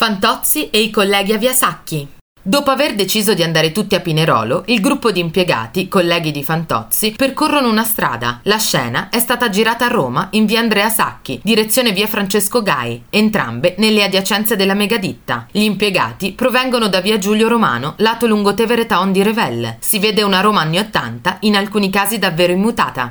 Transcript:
Fantozzi e i colleghi a Via Sacchi. Dopo aver deciso di andare tutti a Pinerolo, il gruppo di impiegati, colleghi di Fantozzi, percorrono una strada. La scena è stata girata a Roma in via Andrea Sacchi, direzione via Francesco Gai, entrambe nelle adiacenze della megaditta. Gli impiegati provengono da via Giulio Romano, lato lungotevere Taon di Revelle. Si vede una Roma anni 80, in alcuni casi davvero immutata.